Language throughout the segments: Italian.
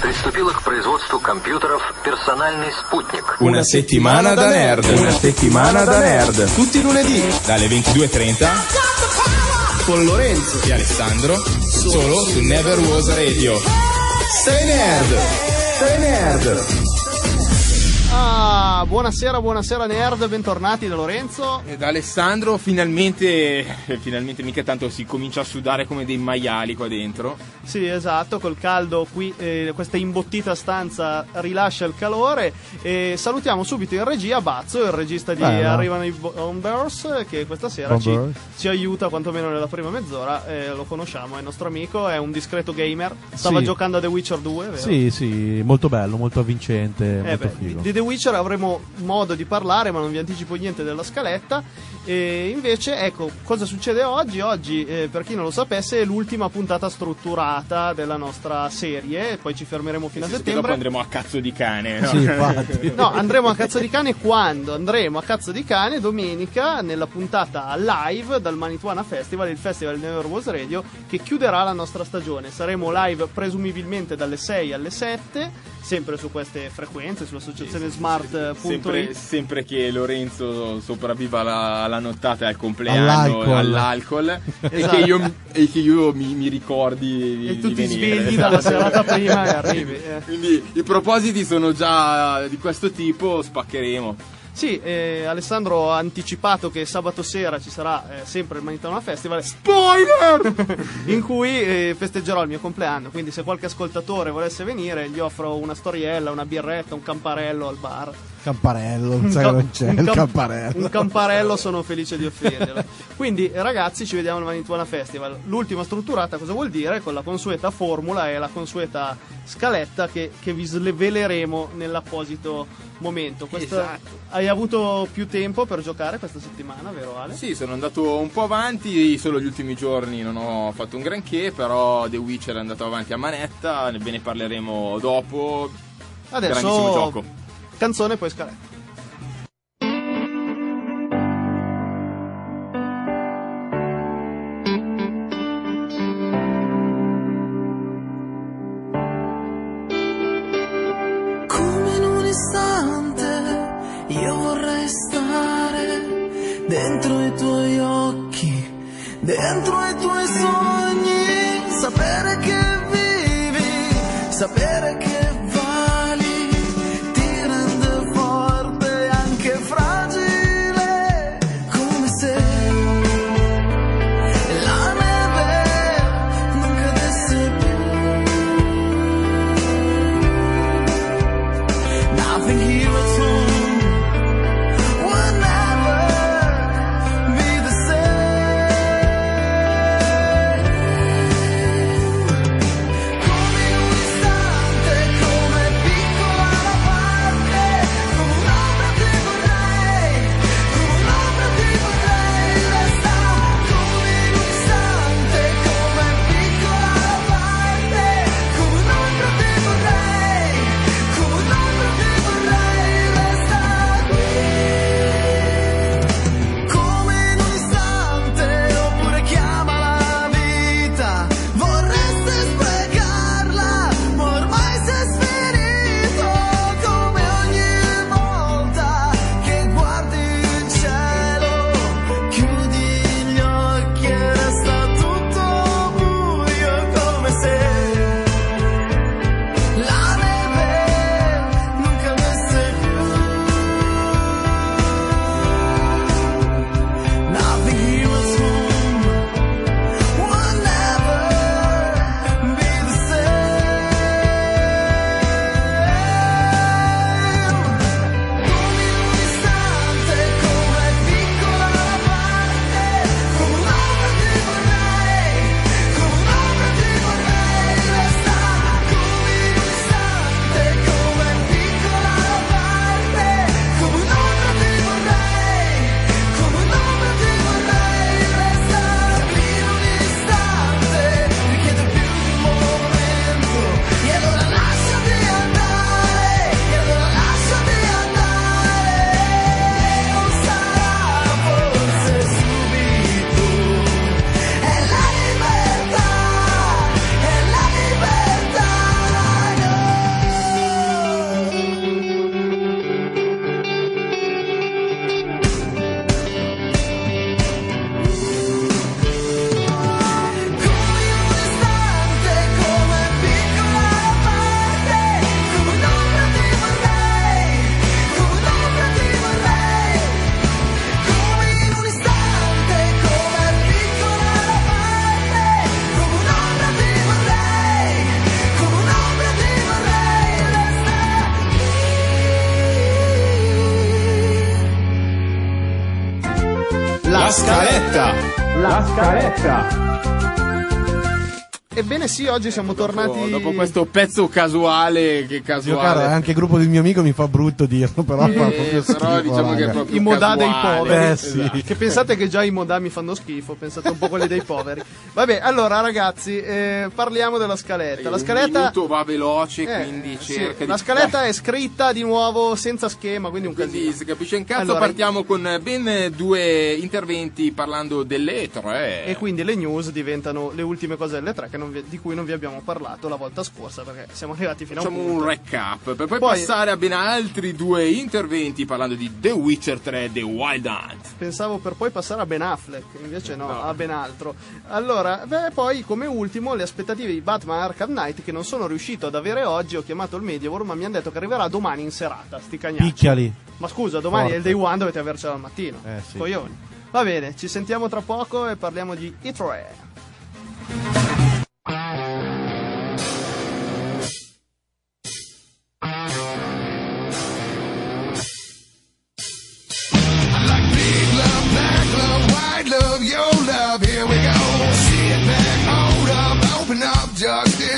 приступила к производству компьютеров «Персональный спутник». Una settimana da nerd. Una settimana da nerd. Tutti i lunedì Dalle 22.30 con Lorenzo. e Alessandro. Solo su Never Was Radio. Sei nerd! Sei nerd! Ah, buonasera, buonasera nerd, bentornati da Lorenzo. E da Alessandro finalmente, eh, finalmente mica tanto si comincia a sudare come dei maiali qua dentro. Sì, esatto, col caldo qui, eh, questa imbottita stanza rilascia il calore. E salutiamo subito in regia Bazzo, il regista di Beh, no. Arrivano i Bo- Bombers, che questa sera ci, ci aiuta quantomeno nella prima mezz'ora. Eh, lo conosciamo, è il nostro amico, è un discreto gamer. Stava Sì. giocando a The Witcher 2, vero? Sì, sì, molto bello, molto avvincente, Eh molto beh, figo. di The Witcher avremo modo di parlare, ma non vi anticipo niente della scaletta. E invece, ecco, cosa succede oggi? Oggi, eh, per chi non lo sapesse, è l'ultima puntata strutturata della nostra serie. Poi ci fermeremo fino a Nel senso che dopo settembre. andremo a cazzo di cane. no? Sì. No, andremo a cazzo di cane quando? Andremo a cazzo di cane domenica nella puntata live dal Manituana Festival, il festival Never Was Radio, che chiuderà la nostra stagione. Saremo live presumibilmente dalle 6 alle 7, sempre su queste frequenze, sull'associazione smart.it. Sempre, sempre che Lorenzo sopravviva alla, alla nottata e al compleanno All'alcol. all'alcol e, Esatto. che io, e che io mi, mi ricordi di, E tu di ti venire. svegli Esatto. dalla serata prima e arrivi. eh. Quindi i propositi sono già di questo tipo, spaccheremo. Sì, eh, Alessandro ha anticipato che sabato sera ci sarà eh, sempre il Manitona Festival Spoiler! in cui eh, festeggerò il mio compleanno. Quindi, se qualche ascoltatore volesse venire, gli offro una storiella, una birretta, un camparello al bar. Camparello, sai ca- non c'è un il cam- camparello. Un camparello, sono felice di offenderlo. Quindi, ragazzi, ci vediamo al Manituana Festival. L'ultima strutturata cosa vuol dire? Con la consueta formula e la consueta scaletta che, che vi sveleremo nell'apposito momento. Questa- Esatto. Hai avuto più tempo per giocare questa settimana, vero Ale? Sì, sono andato un po' avanti, solo gli ultimi giorni non ho fatto un granché, però The Witcher è andato avanti a manetta, ve ne parleremo dopo. Grandissimo Adesso canzone poi scaletta. Come in La scaletta. Ebbene sì, oggi siamo tornati... Oh, dopo questo pezzo casuale, che casuale. caro, anche il gruppo del mio amico mi fa brutto dirlo, però fa Eh, proprio schifo. però diciamo che è proprio I modà dei poveri. Eh, sì. Esatto. Che pensate che già i modà mi fanno schifo, pensate un po' quelli dei poveri. Vabbè, allora ragazzi, eh, parliamo della scaletta. La scaletta... minuto va veloce, eh, quindi sì, cerca di... La scaletta è scritta di nuovo senza schema, quindi un Quindi casino. si capisce in cazzo, Allora- partiamo con ben due interventi parlando delle tre. E quindi le news diventano le ultime cose delle tre che non vi- di cui non vi abbiamo parlato la volta scorsa perché siamo arrivati fino a un Facciamo punto. un recap per poi, Poi- passare a ben altri due interventi parlando di The Witcher 3 The Wild Hunt. Pensavo per poi passare a Ben Affleck, invece no, No. a ben altro. Allora, beh, poi come ultimo le aspettative di Batman Arkham Knight che non sono riuscito ad avere oggi, ho chiamato il Mediavor ma mi hanno detto che arriverà domani in serata, sti cagnacci. Picchiali. Ma scusa, domani Forte. è il day one, dovete avercela al mattino. Eh, sì. Coglioni. Va bene, ci sentiamo tra poco e parliamo di E3.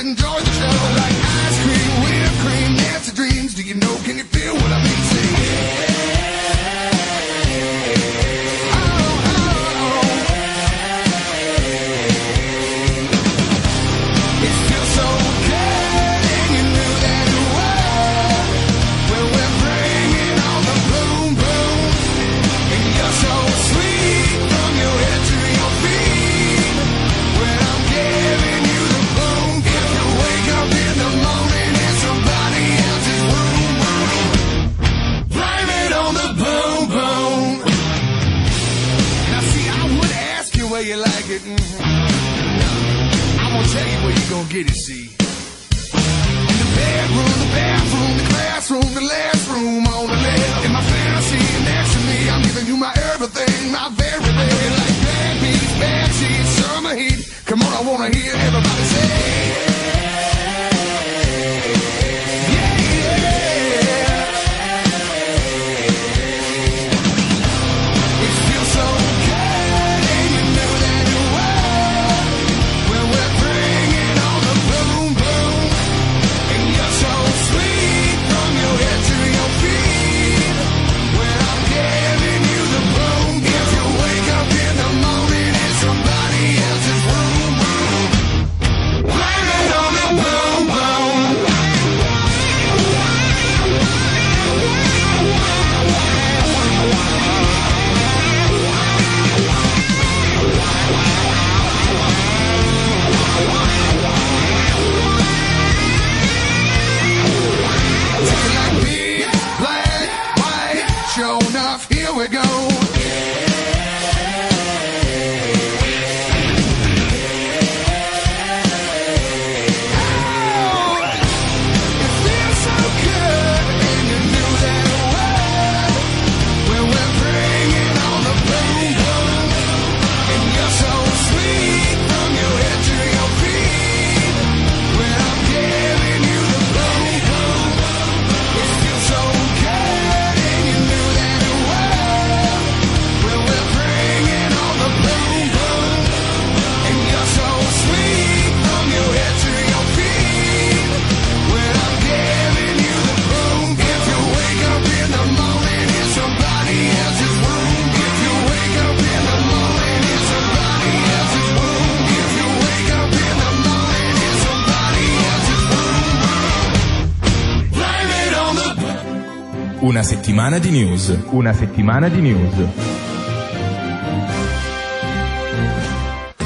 Enjoy the show. Like ice cream, whipped cream, nasty dreams. Do you know, can you feel what I mean? Get it, see. In the bedroom, the bathroom, the classroom, the last room on the left. In my fantasy, next to me, I'm giving you my everything, my very best. Like bad beats, bad sheets, summer heat. Come on, I wanna hear everybody Una settimana di news. Una settimana di news.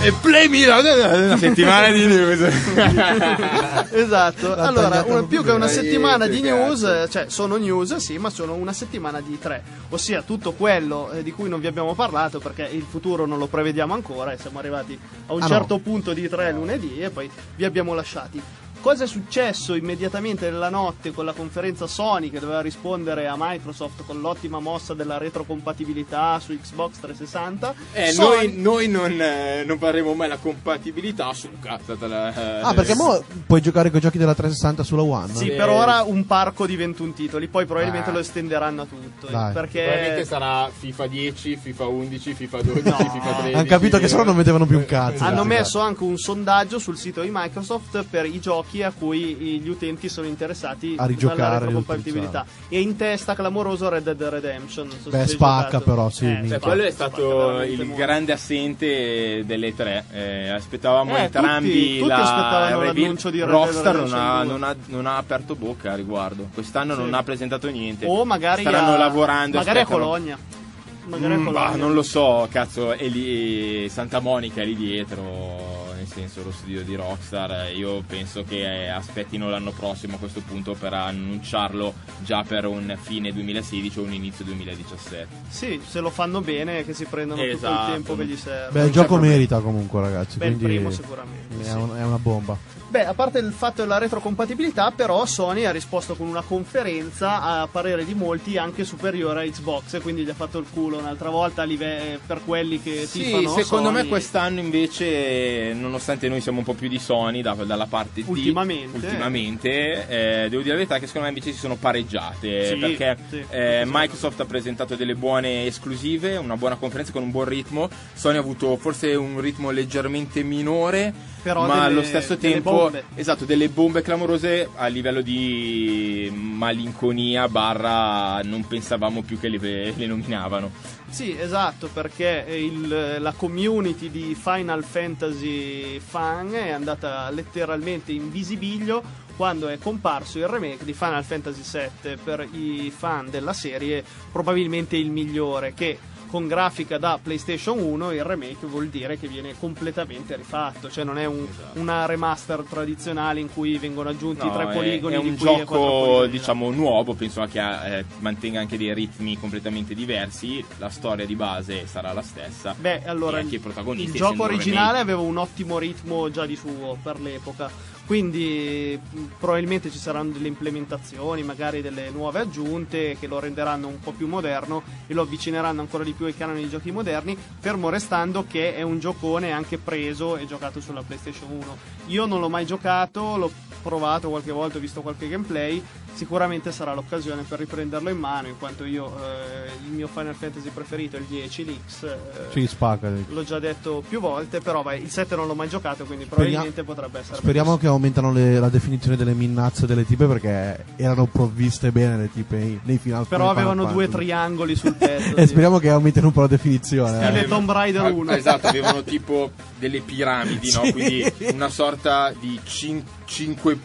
E play me una settimana di news. Esatto. Allora, una- più che una settimana di news, cioè sono news, sì, ma sono una settimana di tre. Ossia tutto quello eh, di cui non vi abbiamo parlato perché il futuro non lo prevediamo ancora e siamo arrivati a un Ah, certo punto di tre lunedì e poi vi abbiamo lasciati. Cosa è successo immediatamente nella notte con la conferenza Sony che doveva rispondere a Microsoft con l'ottima mossa della retrocompatibilità su Xbox 360? Eh, Sony- noi, noi non, eh, non faremo mai la compatibilità su cazzo. La, Ah, perché mo puoi giocare con i giochi della 360 sulla One? Sì, Eh, per ora un parco di 21 titoli, poi probabilmente Ah. lo estenderanno a tutto. Dai. Probabilmente Perché sarà FIFA 10, FIFA 11, FIFA 12, FIFA 13. Hanno capito che solo non mettevano più un cazzo. hanno messo anche un sondaggio sul sito di Microsoft per i giochi a cui gli utenti sono interessati A rigiocare, alla a retrocompatibilità. E in testa clamoroso Red Dead Redemption. Non so Beh, spacca giocato. però, sì, Eh. Cioè, quello è stato il molto. grande assente delle tre. Eh, aspettavamo Eh, entrambi tutti- tutti la aspettavano l'annuncio di Red Rockstar non Redemption ha, 2. non, ha, non ha aperto bocca a riguardo. Quest'anno Sì. non ha presentato niente. O magari Staranno a, lavorando. magari a aspettano. A Mm, Cologna. bah, non lo so, cazzo, è lì Santa Monica è lì dietro, nel senso lo studio di Rockstar. Io penso che eh, aspettino l'anno prossimo a questo punto per annunciarlo già per un fine 2016 o un inizio 2017. Sì, se lo fanno bene, che si prendono tutto il Esatto. tempo che gli serve. Beh, il gioco merita comunque, ragazzi. Beh, il primo sicuramente. È, sì. un- è una bomba. Beh, a parte il fatto della retrocompatibilità, però Sony ha risposto con una conferenza a parere di molti anche superiore a Xbox, quindi gli ha fatto il culo un'altra volta live- per quelli che Sì, tifano secondo Sony. me quest'anno invece, nonostante noi siamo un po' più di Sony da- dalla parte di Ultimamente. ultimamente, eh, devo dire la verità che secondo me invece si sono pareggiate Sì, perché sì, eh. Microsoft ha presentato delle buone esclusive, una buona conferenza con un buon ritmo, Sony ha avuto forse un ritmo leggermente minore, Però ma delle- allo stesso delle tempo bombe. esatto, delle bombe clamorose a livello di malinconia barra non pensavamo più che le, le nominavano. Sì, esatto, perché il- la community di Final Fantasy fan è andata letteralmente in visibilio quando è comparso il remake di Final Fantasy VII per i fan della serie, probabilmente il migliore, che con grafica da PlayStation 1 il remake vuol dire che viene completamente rifatto, cioè non è un- una remaster tradizionale in cui vengono aggiunti No, tre è- poligoni è, di un quattro gioco diciamo nuovo penso che eh, mantenga anche dei ritmi completamente diversi la storia di base sarà la stessa Beh, allora anche i il protagonisti gioco originale remake. aveva un ottimo ritmo già di suo per l'epoca. Quindi mh, probabilmente ci saranno delle implementazioni, magari delle nuove aggiunte che lo renderanno un po' più moderno e lo avvicineranno ancora di più ai canoni di giochi moderni, fermo restando che è un giocone anche preso e giocato sulla PlayStation 1. Io non l'ho mai giocato, l'ho provato qualche volta, ho visto qualche gameplay, sicuramente sarà l'occasione per riprenderlo in mano, in quanto io eh, il mio Final Fantasy preferito è il 10, l'X. eh, Ci spacca. L'ho già detto più volte, però vai, il 7 non l'ho mai giocato, quindi probabilmente potrebbe essere. Speriamo che aumentano le- la definizione delle minnazze delle tipe perché erano provviste bene le tipe nei, final Però nei Final avevano due Fantasy. triangoli sul petto. E sì. speriamo che aumentino un po' la definizione. Stile eh. Tomb Raider Ah, 1. esatto avevano tipo delle piramidi no? Sì. quindi una sorta di cin- cinque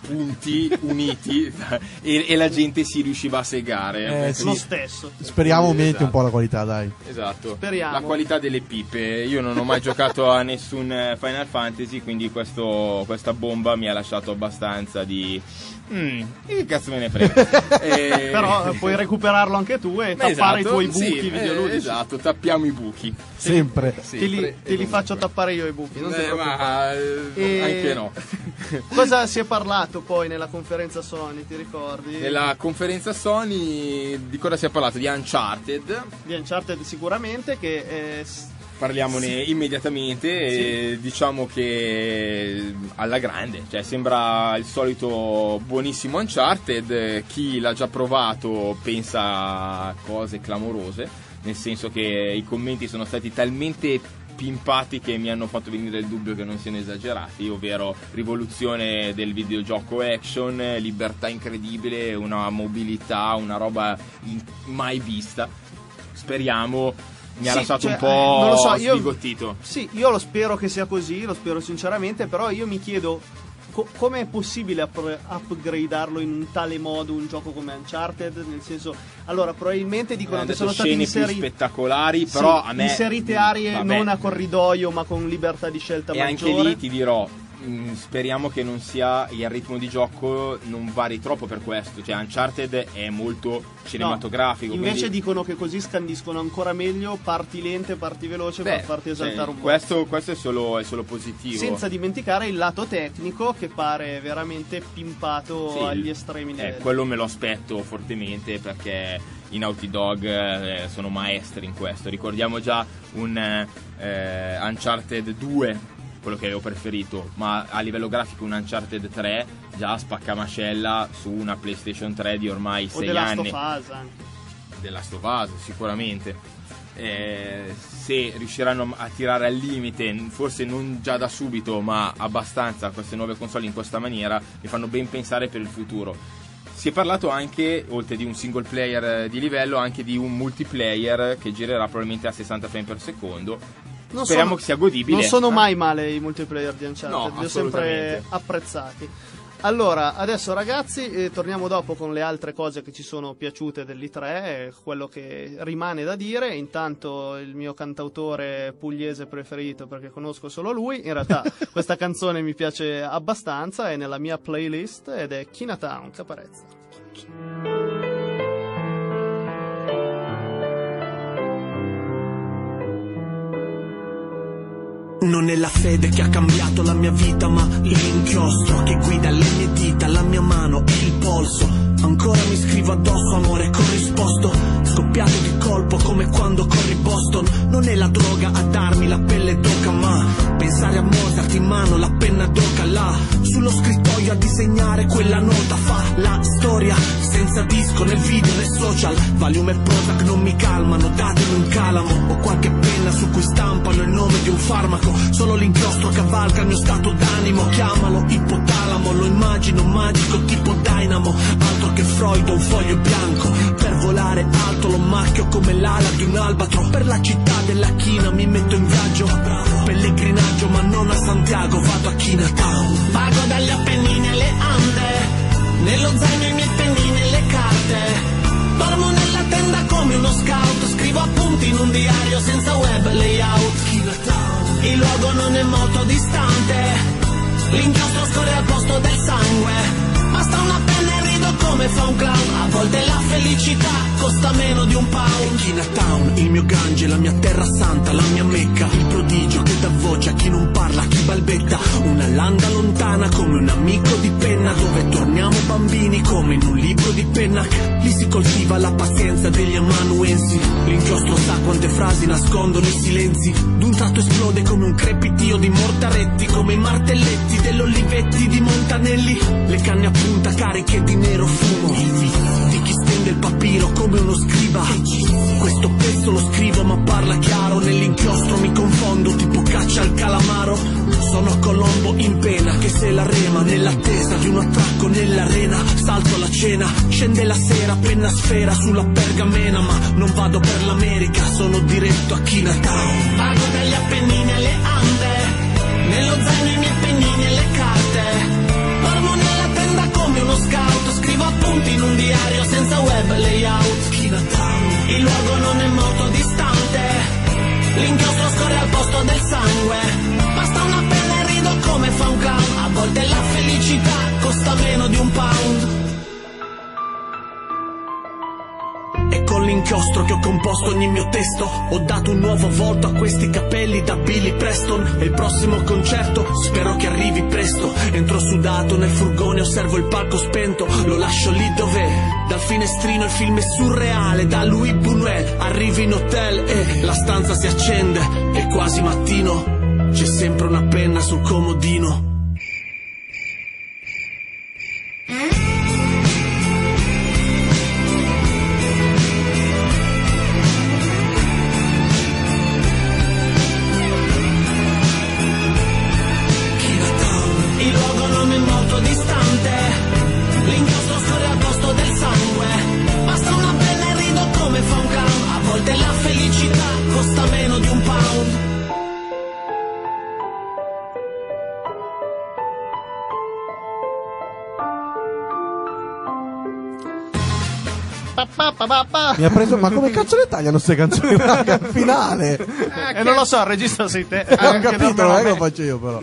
punti uniti e, e la gente si riusciva a segare Eh, sì. Lo stesso. Speriamo aumenti Esatto. un po' la qualità, dai. Esatto, Speriamo. la qualità delle pipe. Io non ho mai giocato a nessun eh, Final Fantasy, quindi questo- questa bomba mi ha lasciato abbastanza di. Mm, che cazzo me ne frega. Eh, Però eh, puoi recuperarlo anche tu e tappare esatto, i tuoi buchi sì, eh, videoludici. Esatto, tappiamo i buchi. Sempre. Te li, te li faccio tappare io i buchi. Non Eh, ma eh, E- anche no. Cosa si è parlato poi nella conferenza Sony, ti ricordi? Nella conferenza Sony di cosa si è parlato? Di Uncharted. Di Uncharted sicuramente che eh, Parliamone immediatamente e diciamo che alla grande, cioè sembra il solito buonissimo Uncharted, chi l'ha già provato pensa a cose clamorose, nel senso che i commenti sono stati talmente pimpati che mi hanno fatto venire il dubbio che non siano esagerati, ovvero rivoluzione del videogioco action, libertà incredibile, una mobilità, una roba mai vista. Speriamo. Mi ha Sì, lasciato cioè, un po' eh, non lo so, io- sbigottito. Sì, io lo spero che sia così, lo spero sinceramente, però io mi chiedo co- come è possibile up- upgradarlo in un tale modo un gioco come Uncharted, nel senso, allora probabilmente dicono Hanno che sono più inseriti spettacolari, sì, però a me inserite aree vabbè, non a corridoio ma con libertà di scelta E anche maggiore. lì ti dirò, mh, speriamo che non sia il ritmo di gioco non vari troppo per questo. Cioè, Uncharted è molto cinematografico. No, invece quindi- dicono che così scandiscono ancora meglio parti lente, parti veloce per Beh, farti esaltare sì, un po'. questo, questo è, solo, è solo positivo. Senza dimenticare il lato tecnico che pare veramente pimpato Sì, agli estremi Eh, quello me lo aspetto fortemente perché i Naughty Dog eh, sono maestri in questo. Ricordiamo già un eh, Uncharted 2, quello che avevo preferito, ma a livello grafico un Uncharted 3 già spaccamascella su una PlayStation 3 di ormai o 6 The Last anni. anche. della Stovaz sicuramente Eh, se riusciranno a tirare al limite forse non già da subito ma abbastanza queste nuove console in questa maniera mi fanno ben pensare per il futuro si è parlato anche oltre di un single player di livello anche di un multiplayer che girerà probabilmente a 60 frame per secondo Non speriamo sono- che sia godibile Non sono Eh? mai male i multiplayer di Uncharted, No, li ho sempre apprezzati. Allora, adesso ragazzi, eh, torniamo dopo con le altre cose che ci sono piaciute dell'I3, eh, quello che rimane da dire. Intanto il mio cantautore pugliese preferito, perché conosco solo lui, in realtà questa canzone mi piace abbastanza, è nella mia playlist ed è Chinatown, Caparezza. Non è la fede che ha cambiato la mia vita, ma l'inchiostro che guida le mie dita, la mia mano e il polso. Ancora mi scrivo addosso, amore corrisposto. Scoppiato di colpo come quando corri Boston. Non è la droga a darmi la pelle d'oca, ma pensare a Mozart in mano, la penna d'oca là. Sullo scrittoio a disegnare quella nota fa la storia. Senza disco nel video né social. Valium e Prozac non mi calmano, datemi un calamo. O qualche penna su cui stampano il nome di un farmaco. Solo l'inchiostro cavalca il mio stato d'animo. Chiamalo ipotalamo, lo immagino magico tipo Dynamo. Altro che Freud, un foglio bianco. Per volare alto lo macchio come l'ala di un albatro. Per la città della china mi metto in viaggio. Pellegrinaggio, ma non a Santiago, vado a Chinatown. Vago dagli Appennini alle Ande. Nello zaino i miei pennini e le carte. Dormo nella tenda come uno scout. Scrivo appunti in un diario senza web layout. Il luogo non è molto distante. L'inchiostro scorre al posto del come fa un clown. A volte la felicità costa meno di un pound. Chinatown, il mio gange, la mia terra santa, la mia mecca. Il prodigio che dà voce a chi non parla, a chi balbetta. Una landa lontana come un amico di penna. Dove torniamo bambini come in un libro di penna. Lì si coltiva la pazienza degli amanuensi. L'inchiostro sa quante frasi nascondono i silenzi. D'un tratto esplode come un crepitio di mortaretti. Come i martelletti dell'Olivetti di Montanelli. Le canne a punta cariche di nero fumo. Di chi stende il papiro come uno scriba. Questo pezzo lo scrivo ma parla chiaro. Nell'inchiostro mi confondo tipo caccia al calamaro. Sono Colombo in pena che se la rema nell'attesa di un attracco nell'arena. Salto la cena, scende la sera, penna sfera sulla pergamena. Ma non vado per l'America, sono diretto a Chinatown. Vago dagli Appennini alle Ande. Nello zaino i miei pennini e le carte. Appunti in un diario senza web layout. Il luogo non è molto distante. L'inchiostro scorre al posto del sangue. Basta una penna e rido come fa un clown. A volte la felicità costa meno di un pound. Con l'inchiostro che ho composto ogni mio testo. Ho dato un nuovo volto a questi capelli da Billy Preston. E il prossimo concerto spero che arrivi presto. Entro sudato nel furgone, osservo il palco spento. Lo lascio lì dov'è? Dal finestrino il film è surreale Da Louis Buñuel. Arrivi in hotel e la stanza si accende. È quasi mattino C'è sempre una penna sul comodino Mi ha preso, ma come cazzo le tagliano queste canzoni raga, al finale? E non lo so, il regista sei te. Ho Anche capito, non è che lo faccio io però.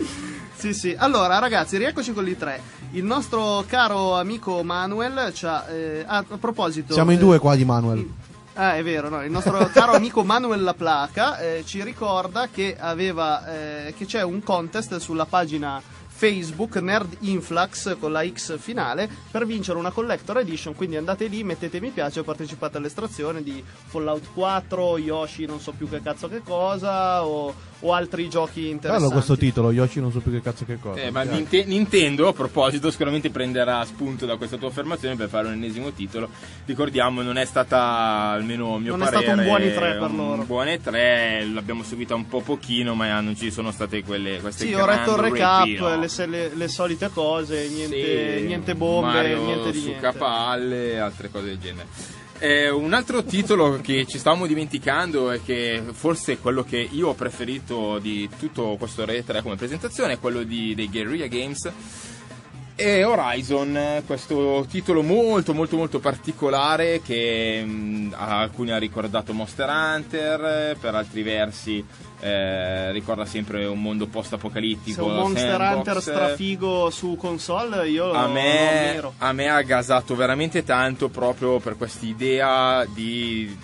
Sì, sì. Allora, ragazzi, rieccoci con i tre. Il nostro caro amico Manuel ci ha, eh, a, a proposito... Siamo in eh, due qua di Manuel. Ah, è vero, no? Il nostro caro amico Manuel La Placa eh, ci ricorda che aveva eh, che c'è un contest sulla pagina Facebook Nerd Influx con la X finale per vincere una collector edition, quindi andate lì, mettete mi piace e partecipate all'estrazione di Fallout 4, Yoshi non so più che cazzo che cosa o, o altri giochi interessanti. Bello questo titolo, Yoshi non so più che cazzo che cosa. Eh, ma Ninte- Nintendo, a proposito, sicuramente prenderà spunto da questa tua affermazione per fare un ennesimo titolo. Ricordiamo, non è stata, almeno a mio Non è parere, stato un buon E3 per un loro. buon E3, l'abbiamo seguita un po' pochino, ma non ci sono state quelle queste Sì, ho letto il recap, le, le- le solite cose, niente, Sì, niente bombe, Mario niente di su niente. capalle e altre cose del genere. Eh, un altro titolo che ci stavamo dimenticando e che forse è quello che io ho preferito di tutto questo Re 3 come presentazione è quello di, dei Guerrilla Games e Horizon, questo titolo molto molto molto particolare che mh, a alcuni ha ricordato Monster Hunter, per altri versi eh, ricorda sempre un mondo Se post-apocalittico. un Monster sandbox. Hunter strafigo su console, io a lo me, ammiro. a me ha gasato veramente tanto proprio per quest'idea di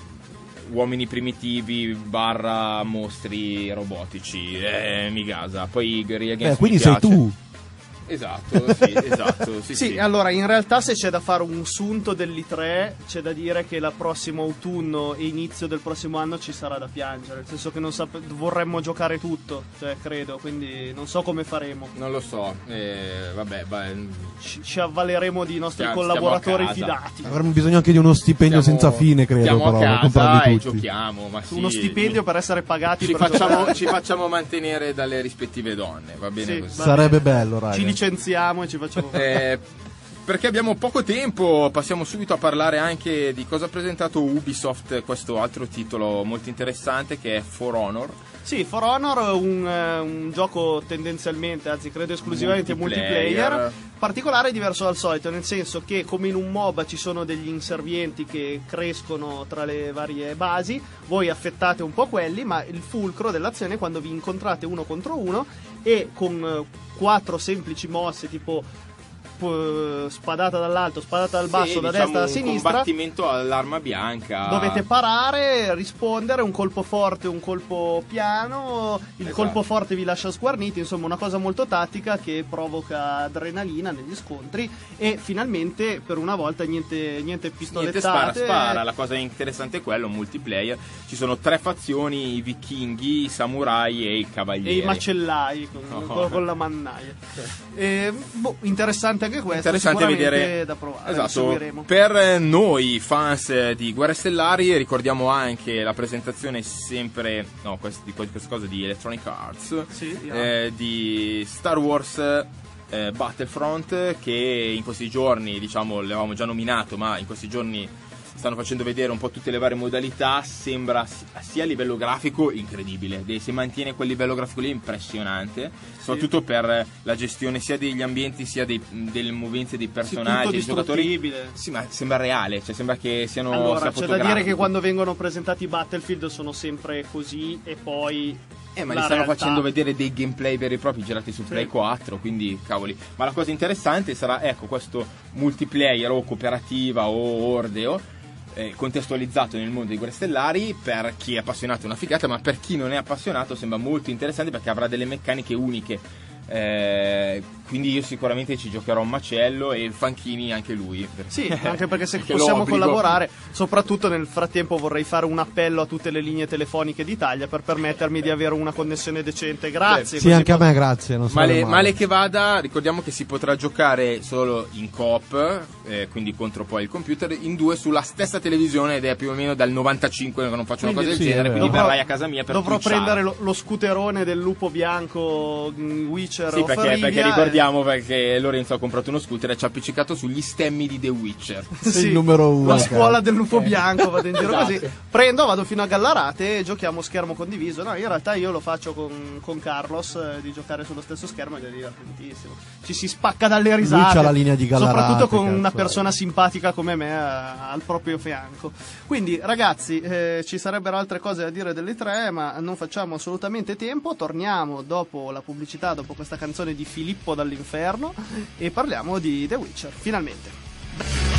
uomini primitivi barra mostri robotici eh, mi gasa poi Guerrilla Games Eh, quindi mi sei piace. tu. Esatto sì, esatto sì, Sì, sì. allora in realtà se c'è da fare un sunto dell'I3 c'è da dire che la prossimo autunno e inizio del prossimo anno ci sarà da piangere, nel senso che non sap- vorremmo giocare tutto, cioè credo, quindi non so come faremo. non lo so eh, vabbè beh, Ci, ci avvaleremo di nostri Stiamo- collaboratori stiamo fidati. Avremmo bisogno anche di uno stipendio stiamo- senza fine, credo. Però, a casa e tutti. giochiamo ma sì, Uno stipendio per essere pagati ci per facciamo, ci facciamo mantenere dalle rispettive donne va bene Sì, così va Sarebbe bene. bello, raga. Ci licenziamo e ci facciamo Eh, perché abbiamo poco tempo, passiamo subito a parlare anche di cosa ha presentato Ubisoft, questo altro titolo molto interessante che è For Honor. Sì, For Honor un, eh, un gioco tendenzialmente, anzi credo esclusivamente multiplayer. Multiplayer. particolare e diverso dal solito, nel senso che come in un MOBA ci sono degli inservienti che crescono tra le varie basi, voi affettate un po' quelli, ma il fulcro dell'azione è quando vi incontrate uno contro uno e con eh, quattro semplici mosse tipo spadata dall'alto, spadata dal basso, Sì, da diciamo destra, da un sinistra. combattimento all'arma bianca. Dovete parare, rispondere, un colpo forte, un colpo piano, il Esatto. colpo forte vi lascia sguarniti, insomma una cosa molto tattica che provoca adrenalina negli scontri e finalmente per una volta niente, niente Niente spara, pistolettate. spara. La cosa interessante è quello, multiplayer. Ci sono tre fazioni, i vichinghi, i samurai e i E cavalieri. i macellai con, con- con la mannaia. Eh, boh, interessante anche questo. Interessante vedere da provare. esatto, per noi fans di Guerre Stellari ricordiamo anche la presentazione sempre no, quest- di que- questa cosa di Electronic Arts Sì, yeah. eh, di Star Wars eh, Battlefront che in questi giorni diciamo l'avevamo già nominato ma in questi giorni stanno facendo vedere un po' tutte le varie modalità sembra si- sia a livello grafico incredibile si mantiene quel livello grafico lì impressionante soprattutto per la gestione sia degli ambienti sia dei- delle movenze dei Sì, personaggi tutto dei giocatori. sì ma sembra reale cioè sembra che siano Allora, c'è da dire che quando vengono presentati i Battlefield sono sempre così e poi Eh, ma li stanno realtà- facendo vedere dei gameplay veri e propri girati su Play 4, quindi cavoli. Ma la cosa interessante sarà, ecco, questo multiplayer o cooperativa o ordeo, eh, contestualizzato nel mondo dei Guerre Stellari, per chi è appassionato è una figata, ma per chi non è appassionato sembra molto interessante perché avrà delle meccaniche uniche. Eh, quindi io sicuramente ci giocherò un macello e il Fanchini anche lui. Sì, anche perché se Perché possiamo collaborare, soprattutto nel frattempo vorrei fare un appello a tutte le linee telefoniche d'Italia per permettermi di avere una connessione decente. Grazie. Sì, anche a pot- me, grazie. Non Male, male. male che vada, ricordiamo che si potrà giocare solo in coop, eh, quindi contro poi il computer, in due sulla stessa televisione ed è più o meno dal 95 che non faccio una Quindi cosa del sì, genere, è quindi vero. verrai a casa mia per Dovrò twitchare. prendere lo, lo scooterone del lupo bianco mm, Witcher Sì, perché, Rivia perché e- vediamo perché Lorenzo ha comprato uno scooter e ci ha appiccicato sugli stemmi di The Witcher. Sei il numero uno, La scuola del lupo bianco, vado in giro Esatto. così. Prendo, vado fino a Gallarate e giochiamo schermo condiviso. No, in realtà io lo faccio con, con Carlos eh, di giocare sullo stesso schermo ed è divertentissimo. Ci si spacca dalle risate. c'ha la linea di Gallarate, Soprattutto con cazzo, una eh. persona simpatica come me eh, al proprio fianco. Quindi, ragazzi, eh, ci sarebbero altre cose da dire delle tre, ma non facciamo assolutamente tempo. Torniamo dopo la pubblicità, dopo questa canzone di Filippo dall'inferno e parliamo di The Witcher, finalmente.